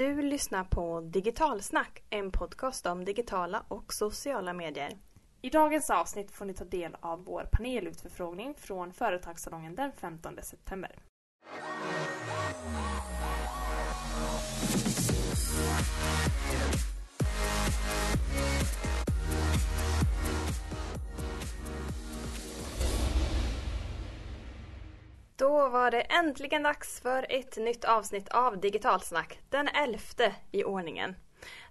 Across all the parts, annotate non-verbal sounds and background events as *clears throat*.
Du lyssnar på Digitalsnack, en podcast om digitala och sociala medier. I dagens avsnitt får ni ta del av vår panelutförfrågning från Företagssalongen den 15 september. Då var det äntligen dags för ett nytt avsnitt av Digitalsnack, den elfte i ordningen.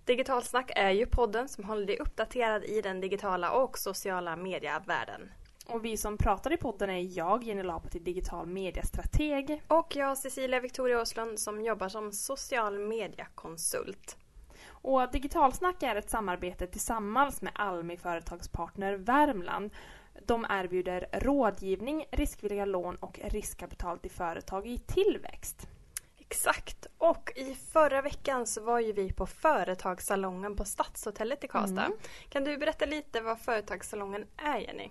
Digitalsnack är ju podden som håller dig uppdaterad i den digitala och sociala medievärlden. Och vi som pratar i podden är jag, Jenny Lapati, digital mediestrateg. Och jag, Cecilia Victoria Åslund, som jobbar som social mediakonsult. Och Digitalsnack är ett samarbete tillsammans med Almi Företagspartner Värmland de erbjuder rådgivning, riskvilliga lån och riskkapital till företag i tillväxt. Exakt! Och i förra veckan så var ju vi på Företagssalongen på Stadshotellet i Karlstad. Mm. Kan du berätta lite vad Företagssalongen är Jenny?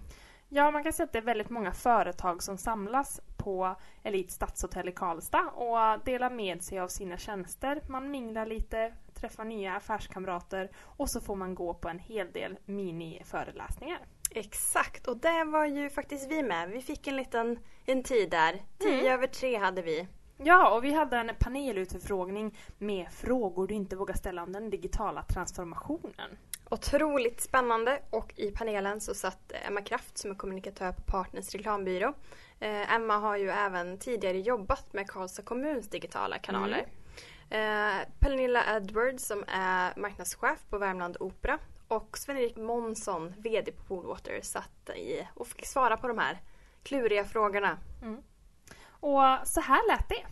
Ja, man kan säga att det är väldigt många företag som samlas på Elit Stadshotell i Karlstad och delar med sig av sina tjänster. Man minglar lite, träffar nya affärskamrater och så får man gå på en hel del miniföreläsningar. Exakt, och där var ju faktiskt vi med. Vi fick en liten en tid där. Tio mm. över tre hade vi. Ja, och vi hade en panelutförfrågning med frågor du inte vågar ställa om den digitala transformationen. Otroligt spännande och i panelen så satt Emma Kraft som är kommunikatör på Partners reklambyrå. Eh, Emma har ju även tidigare jobbat med Karlstad kommuns digitala kanaler. Mm. Eh, Pernilla Edwards som är marknadschef på Värmland Opera och Sven-Erik Månsson, VD på Poolwater, satt i och fick svara på de här kluriga frågorna. Mm. Och så här lät det.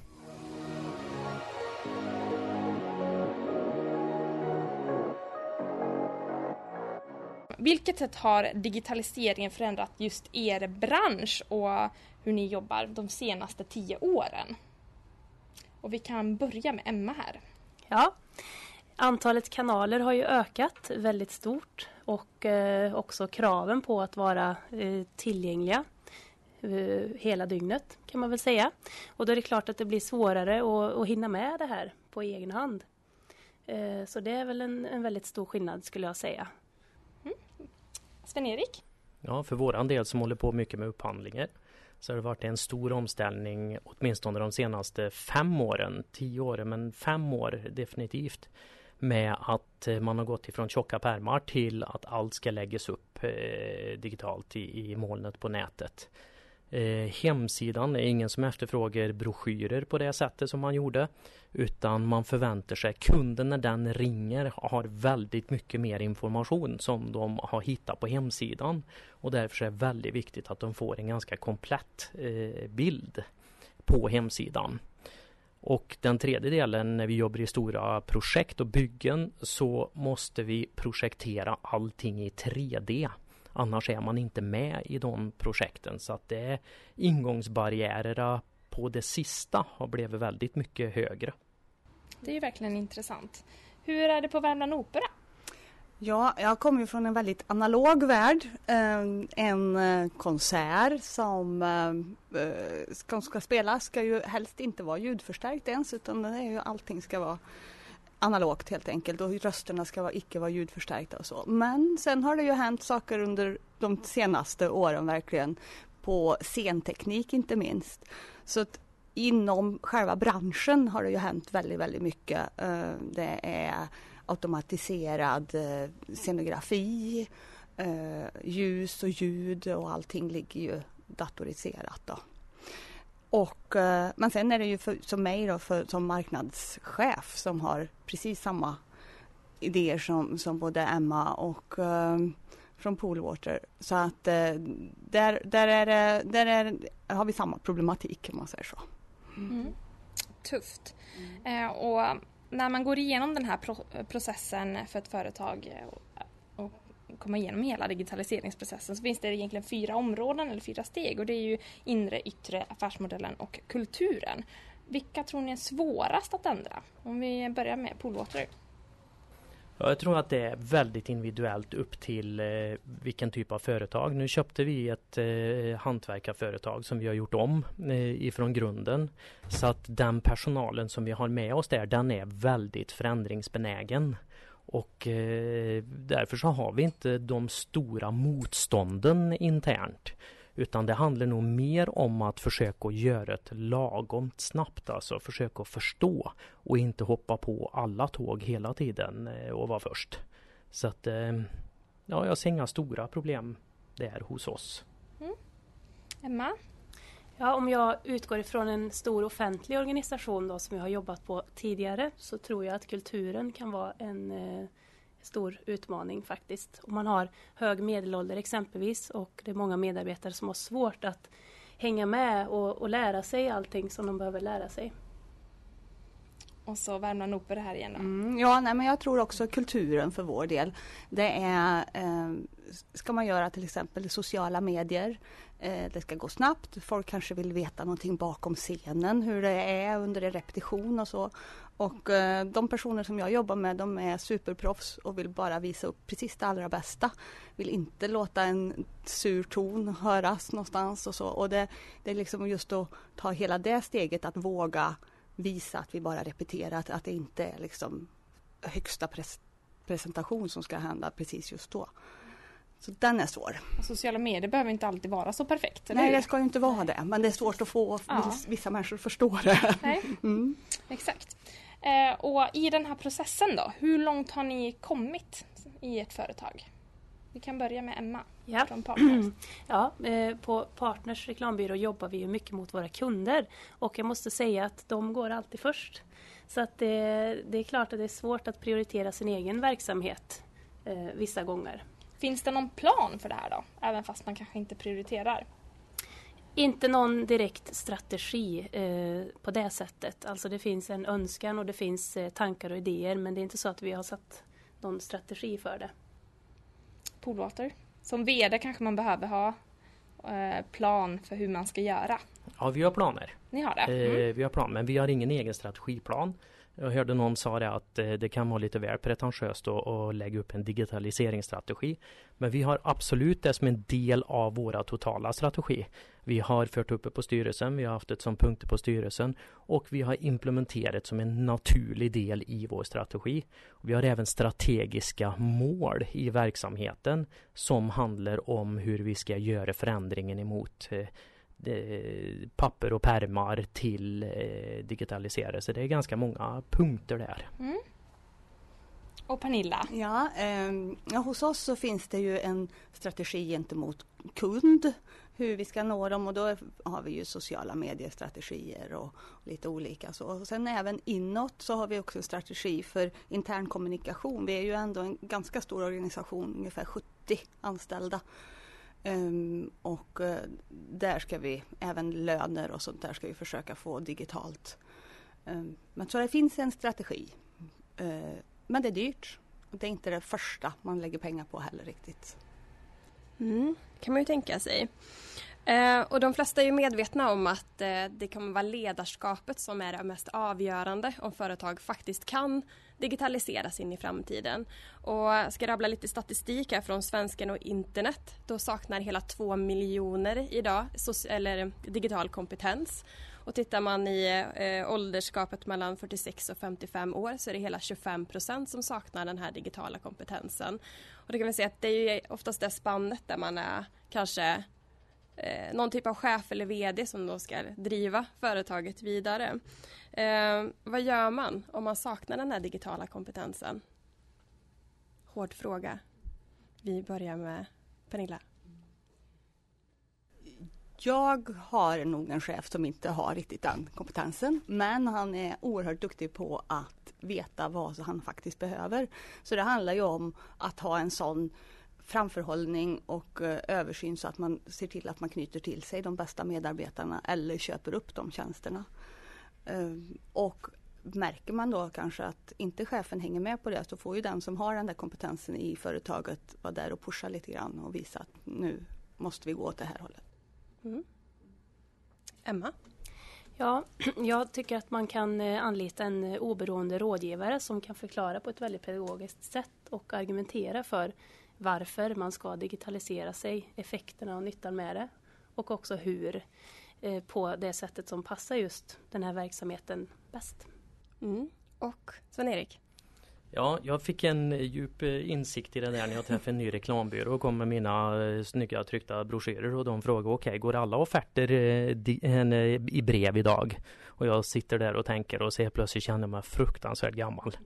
Vilket sätt har digitaliseringen förändrat just er bransch och hur ni jobbar de senaste tio åren? Och vi kan börja med Emma här. Ja, Antalet kanaler har ju ökat väldigt stort och eh, också kraven på att vara eh, tillgängliga eh, hela dygnet kan man väl säga. Och då är det klart att det blir svårare att, att hinna med det här på egen hand. Så det är väl en, en väldigt stor skillnad skulle jag säga. Mm. Sven-Erik? Ja, för våran del som håller på mycket med upphandlingar så har det varit en stor omställning åtminstone de senaste fem åren, tio åren men fem år definitivt med att eh, man har gått ifrån tjocka pärmar till att allt ska läggas upp eh, digitalt i, i molnet på nätet. Eh, hemsidan är ingen som efterfrågar broschyrer på det sättet som man gjorde utan man förväntar sig kunden när den ringer har väldigt mycket mer information som de har hittat på hemsidan och därför är det väldigt viktigt att de får en ganska komplett eh, bild på hemsidan. Och den tredje delen när vi jobbar i stora projekt och byggen så måste vi projektera allting i 3D. Annars är man inte med i de projekten så att det är ingångsbarriärerna på det sista har blivit väldigt mycket högre. Det är ju verkligen intressant. Hur är det på Värmland Opera? Ja, jag kommer ju från en väldigt analog värld. Eh, en eh, konsert som eh, ska, spelas ska ju helst inte vara ljudförstärkt ens utan det är ju, allting ska vara analogt helt enkelt och rösterna ska vara, icke vara ljudförstärkta och så. Men sen har det ju hänt saker under de senaste åren verkligen på scenteknik inte minst. Så att inom själva branschen har det ju hänt väldigt, väldigt mycket. Det är automatiserad eh, scenografi, eh, ljus och ljud och allting ligger ju datoriserat. Då. Och, eh, men sen är det ju för, som mig då, för, som marknadschef som har precis samma idéer som, som både Emma och från Poolwater. Så att där, där, är det, där är, har vi samma problematik om man säger så. Mm. Tufft. Mm. Eh, och när man går igenom den här pro processen för ett företag eh, och komma igenom hela digitaliseringsprocessen så finns det egentligen fyra områden eller fyra steg och det är ju inre, yttre, affärsmodellen och kulturen. Vilka tror ni är svårast att ändra? Om vi börjar med Poolwater. Jag tror att det är väldigt individuellt upp till eh, vilken typ av företag. Nu köpte vi ett eh, hantverkarföretag som vi har gjort om eh, ifrån grunden. Så att den personalen som vi har med oss där den är väldigt förändringsbenägen. Och eh, därför så har vi inte de stora motstånden internt. Utan det handlar nog mer om att försöka göra ett lagom snabbt, alltså försöka förstå och inte hoppa på alla tåg hela tiden eh, och vara först. Så att eh, ja, jag ser inga stora problem där hos oss. Mm. Emma? Ja, om jag utgår ifrån en stor offentlig organisation då, som jag har jobbat på tidigare så tror jag att kulturen kan vara en eh, stor utmaning faktiskt. Om man har hög medelålder exempelvis och det är många medarbetare som har svårt att hänga med och, och lära sig allting som de behöver lära sig. Och så Värmland Opera här igen då. Mm, ja, nej, men jag tror också kulturen för vår del. Det är, eh, ska man göra till exempel sociala medier. Eh, det ska gå snabbt. Folk kanske vill veta någonting bakom scenen, hur det är under en repetition och så. Och eh, de personer som jag jobbar med de är superproffs och vill bara visa upp precis det allra bästa. Vill inte låta en sur ton höras någonstans och så. Och det, det är liksom just att ta hela det steget att våga visa att vi bara repeterar, att, att det inte är liksom högsta pres presentation som ska hända precis just då. Så den är svår. Sociala medier behöver inte alltid vara så perfekt. Nej, det ska ju inte vara det. Men det är svårt att få ja. vissa människor att förstå det. Nej. *laughs* Mm. Exakt. Eh, och i den här processen då, hur långt har ni kommit i ert företag? Vi kan börja med Emma ja. från *clears throat* Partners. Ja, eh, på Partners reklambyrå jobbar vi mycket mot våra kunder och jag måste säga att de går alltid först. Så att det, det är klart att det är svårt att prioritera sin egen verksamhet eh, vissa gånger. Finns det någon plan för det här då? Även fast man kanske inte prioriterar? Inte någon direkt strategi eh, på det sättet. Alltså det finns en önskan och det finns eh, tankar och idéer men det är inte så att vi har satt någon strategi för det. Poolwater, som VD kanske man behöver ha eh, plan för hur man ska göra. Ja, vi har planer. Ni har det? Eh, mm. vi har planer, men vi har ingen egen strategiplan. Jag hörde någon sa det att eh, det kan vara lite väl pretentiöst att lägga upp en digitaliseringsstrategi. Men vi har absolut det som en del av våra totala strategi. Vi har fört upp det på styrelsen, vi har haft det som punkter på styrelsen och vi har implementerat som en naturlig del i vår strategi. Vi har även strategiska mål i verksamheten som handlar om hur vi ska göra förändringen emot eh, papper och permar till eh, digitaliserade. Så det är ganska många punkter där. Mm. Och Pernilla? Ja, eh, hos oss så finns det ju en strategi gentemot kund hur vi ska nå dem och då har vi ju sociala mediestrategier och lite olika så. Och sen även inåt så har vi också en strategi för intern kommunikation. Vi är ju ändå en ganska stor organisation, ungefär 70 anställda. Um, och uh, där ska vi, även löner och sånt där ska vi försöka få digitalt. Um, men så det finns en strategi. Uh, men det är dyrt. Det är inte det första man lägger pengar på heller riktigt. Mm, kan man ju tänka sig. Eh, och de flesta är ju medvetna om att eh, det kommer vara ledarskapet som är det mest avgörande om företag faktiskt kan digitaliseras in i framtiden. Och ska rabbla lite statistik här från Svensken och internet. Då saknar hela två miljoner idag eller digital kompetens. Och tittar man i eh, ålderskapet mellan 46 och 55 år så är det hela 25 procent som saknar den här digitala kompetensen. Och det kan vi se att det är ju oftast det spannet där man är kanske eh, någon typ av chef eller VD som då ska driva företaget vidare. Eh, vad gör man om man saknar den här digitala kompetensen? Hård fråga. Vi börjar med Pernilla. Jag har nog en chef som inte har riktigt den kompetensen. Men han är oerhört duktig på att veta vad han faktiskt behöver. Så det handlar ju om att ha en sån framförhållning och eh, översyn så att man ser till att man knyter till sig de bästa medarbetarna eller köper upp de tjänsterna. Eh, och märker man då kanske att inte chefen hänger med på det så får ju den som har den där kompetensen i företaget vara där och pusha lite grann och visa att nu måste vi gå åt det här hållet. Mm. Emma? Ja, *clears throat* jag tycker att man kan eh, anlita en eh, oberoende rådgivare som kan förklara på ett väldigt pedagogiskt sätt och argumentera för varför man ska digitalisera sig, effekterna och nyttan med det och också hur eh, på det sättet som passar just den här verksamheten bäst. Mm. Och Sven-Erik? Ja, jag fick en djup eh, insikt i det där när jag träffade en ny reklambyrå och kom med mina eh, snygga tryckta broschyrer och de frågade okej, okay, går alla offerter eh, i brev idag? Och jag sitter där och tänker och ser plötsligt känner mig fruktansvärt gammal.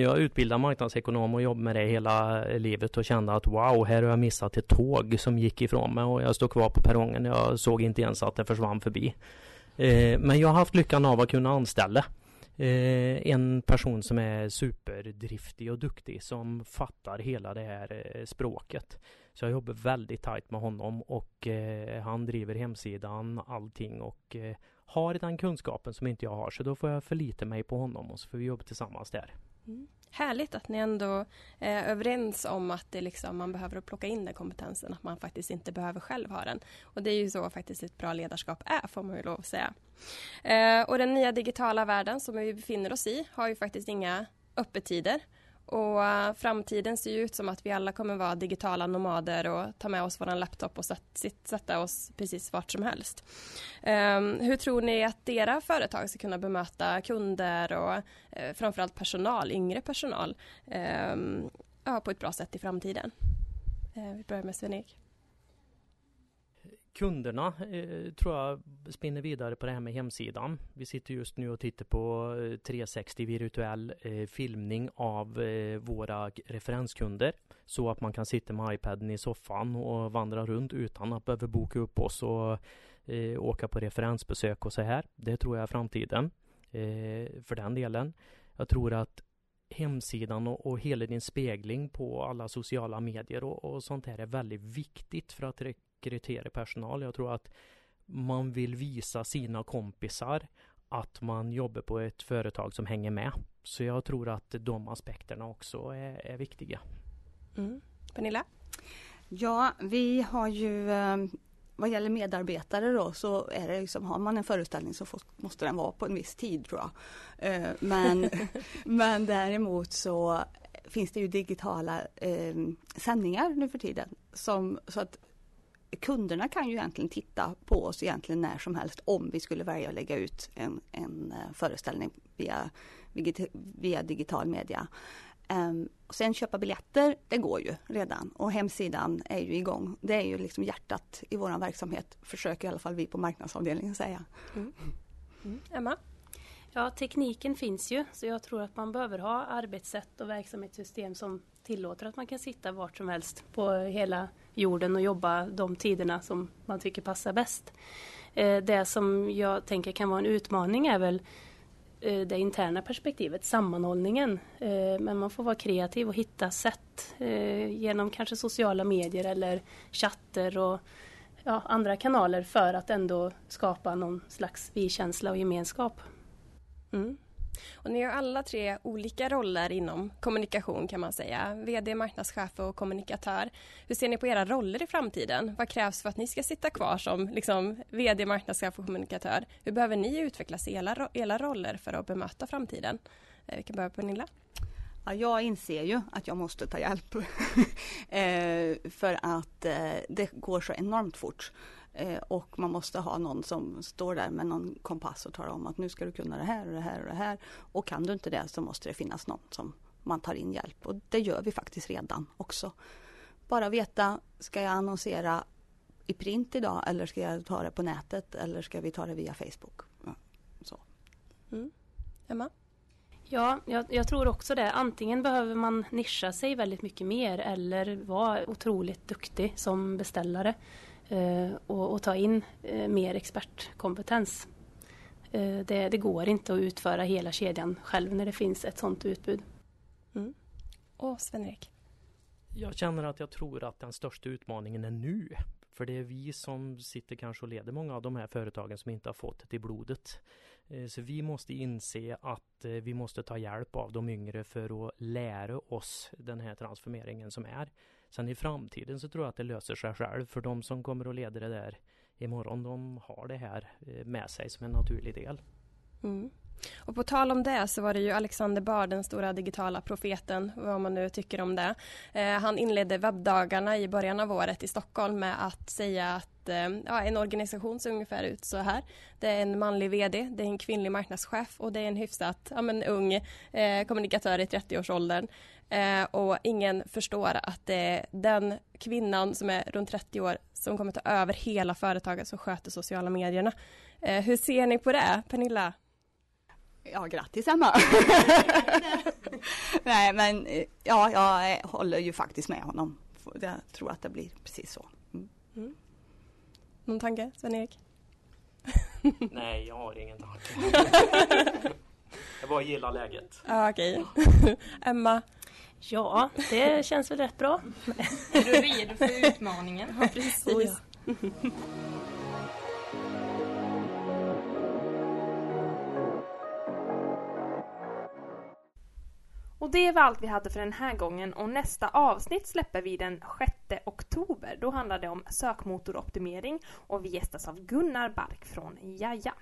Jag utbildade marknadsekonom och jobbade med det hela livet och kände att wow, här har jag missat ett tåg som gick ifrån mig och jag står kvar på perrongen. Jag såg inte ens att det försvann förbi. Men jag har haft lyckan av att kunna anställa Eh, en person som är superdriftig och duktig som fattar hela det här eh, språket. Så jag jobbar väldigt tajt med honom och eh, han driver hemsidan, allting och har den kunskapen som inte jag har så då får jag förlita mig på honom och så får vi jobba tillsammans där. Mm. Härligt att ni ändå är överens om att det liksom, man behöver plocka in den kompetensen, att man faktiskt inte behöver själv ha den. Och det är ju så faktiskt ett bra ledarskap är, får man ju lov att säga. Eh, och den nya digitala världen som vi befinner oss i har ju faktiskt inga öppettider. Och eh, framtiden ser ju ut som att vi alla kommer vara digitala nomader och ta med oss vår laptop och sätta oss precis vart som helst. Ehm, hur tror ni att era företag ska kunna bemöta kunder och eh, framförallt personal, yngre personal, ehm, på ett bra sätt i framtiden? Eh, vi börjar med Sven-Erik kunderna eh, tror jag spinner vidare på det här med hemsidan. Vi sitter just nu och tittar på eh, 360 virtuell eh, filmning av eh, våra referenskunder så att man kan sitta med iPaden i soffan och vandra runt utan att behöva boka upp oss och eh, åka på referensbesök och så här. Det tror jag är framtiden eh, för den delen. Jag tror att hemsidan och, och hela din spegling på alla sociala medier och, och sånt här är väldigt viktigt för att rekrytera personal. Jag tror att man vill visa sina kompisar att man jobbar på ett företag som hänger med. Så jag tror att de aspekterna också är, är viktiga. Mm. Pernilla? Ja, vi har ju eh, vad gäller medarbetare då så är det liksom, har man en föreställning så måste den vara på en viss tid tror jag. Eh, men, *laughs* men däremot så finns det ju digitala eh, sändningar nu för tiden. Som, så att kunderna kan ju egentligen titta på oss egentligen när som helst om vi skulle välja att lägga ut en, en eh, föreställning via, via digital media. Um, och sen köpa biljetter, det går ju redan och hemsidan är ju igång. Det är ju liksom hjärtat i vår verksamhet, försöker i alla fall vi på marknadsavdelningen säga. Mm. Mm. Emma? Ja, tekniken finns ju så jag tror att man behöver ha arbetssätt och verksamhetssystem som tillåter att man kan sitta vart som helst på hela jorden och jobba de tiderna som man tycker passar bäst. Eh, det som jag tänker kan vara en utmaning är väl eh, det interna perspektivet, sammanhållningen. Eh, men man får vara kreativ och hitta sätt genom kanske sociala medier eller chatter och ja, andra kanaler för att ändå skapa någon slags vi-känsla och gemenskap. Mm. Och ni har alla tre olika roller inom kommunikation kan man säga. VD, marknadschef och kommunikatör. Hur ser ni på era roller i framtiden? Vad krävs för att ni ska sitta kvar som liksom, VD, marknadschef och kommunikatör? Hur behöver ni utvecklas i era, era roller för att bemöta framtiden? Eh, Vi kan börja på Nilla. Ja, jag inser ju att jag måste ta hjälp. *laughs* eh, för att eh, det går så enormt fort. Eh, och man måste ha någon som står där med någon kompass och talar om att nu ska du kunna det här och det här och det här. Och kan du inte det så måste det finnas någon som man tar in hjälp och det gör vi faktiskt redan också. Bara veta, ska jag annonsera i print idag eller ska jag ta det på nätet eller ska vi ta det via Facebook? Så. Mm. Emma? Ja, jag, jag, tror också det. Antingen behöver man nischa sig väldigt mycket mer eller vara otroligt duktig som beställare. Eh, och, och, ta in eh, mer expertkompetens. Eh, det, det, går inte att utföra hela kedjan själv när det finns ett sådant utbud. Mm. Och Sven-Erik? Jag känner att jag tror att den största utmaningen är nu. För det är vi som sitter kanske och leder många av de här företagen som inte har fått det i blodet. Eh, så vi måste inse att eh, vi måste ta hjälp av de yngre för att lära oss den här transformeringen som är. Sen i framtiden så tror jag att det löser sig själv för de som kommer att leda det där imorgon. De har det här eh, med sig som en naturlig del. Mm. Och på tal om det så var det ju Alexander Bard, den stora digitala profeten, vad man nu tycker om det. Eh, han inledde webbdagarna i början av året i Stockholm med att säga att eh, ja, en organisation ser ungefär ut så här. Det är en manlig VD, det är en kvinnlig marknadschef och det är en hyfsat ja, men, ung eh, kommunikatör i 30-årsåldern. Eh, och ingen förstår att det är den kvinnan som är runt 30 år som kommer ta över hela företaget som sköter sociala medierna. Eh, hur ser ni på det, Pernilla? Ja, grattis Emma! *laughs* Nej, men ja, jag håller ju faktiskt med honom. Jag tror att det blir precis så. Mm. Mm. Någon tanke, Sven-Erik? *laughs* Nej, jag har ingen tanke. *laughs* jag bara gillar läget. Ah, Okej. Emma? Ja, det känns väl rätt bra. Är du redo för utmaningen? Ja, precis. Och det var allt vi hade för den här gången och nästa avsnitt släpper vi den 6 oktober. Då handlar det om sökmotoroptimering och vi gästas av Gunnar Bark från Jaja.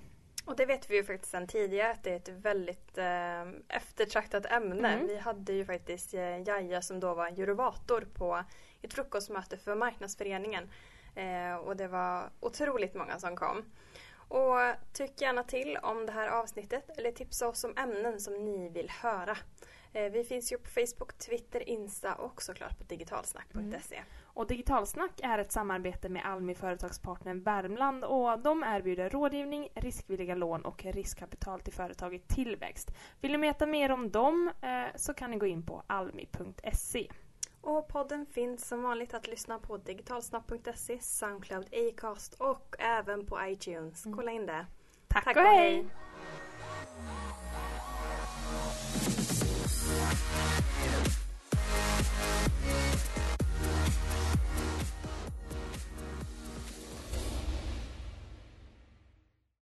Och det vet vi ju faktiskt sedan tidigare att det är ett väldigt eh, eftertraktat ämne. Mm. Vi hade ju faktiskt eh, Jaja som då var jurovator på ett frukostmöte för marknadsföreningen. Eh, och det var otroligt många som kom. Och tyck gärna till om det här avsnittet eller tipsa oss om ämnen som ni vill höra. Eh, vi finns ju på Facebook, Twitter, Insta och såklart på digitalsnack.se. Och Digitalsnack är ett samarbete med Almi Företagspartnern Värmland och de erbjuder rådgivning, riskvilliga lån och riskkapital till företag i tillväxt. Vill ni veta mer om dem eh, så kan ni gå in på almi.se. Och podden finns som vanligt att lyssna på digitalsnack.se, Soundcloud, Acast och även på iTunes. Kolla in det. Tack, och hej! Yeah.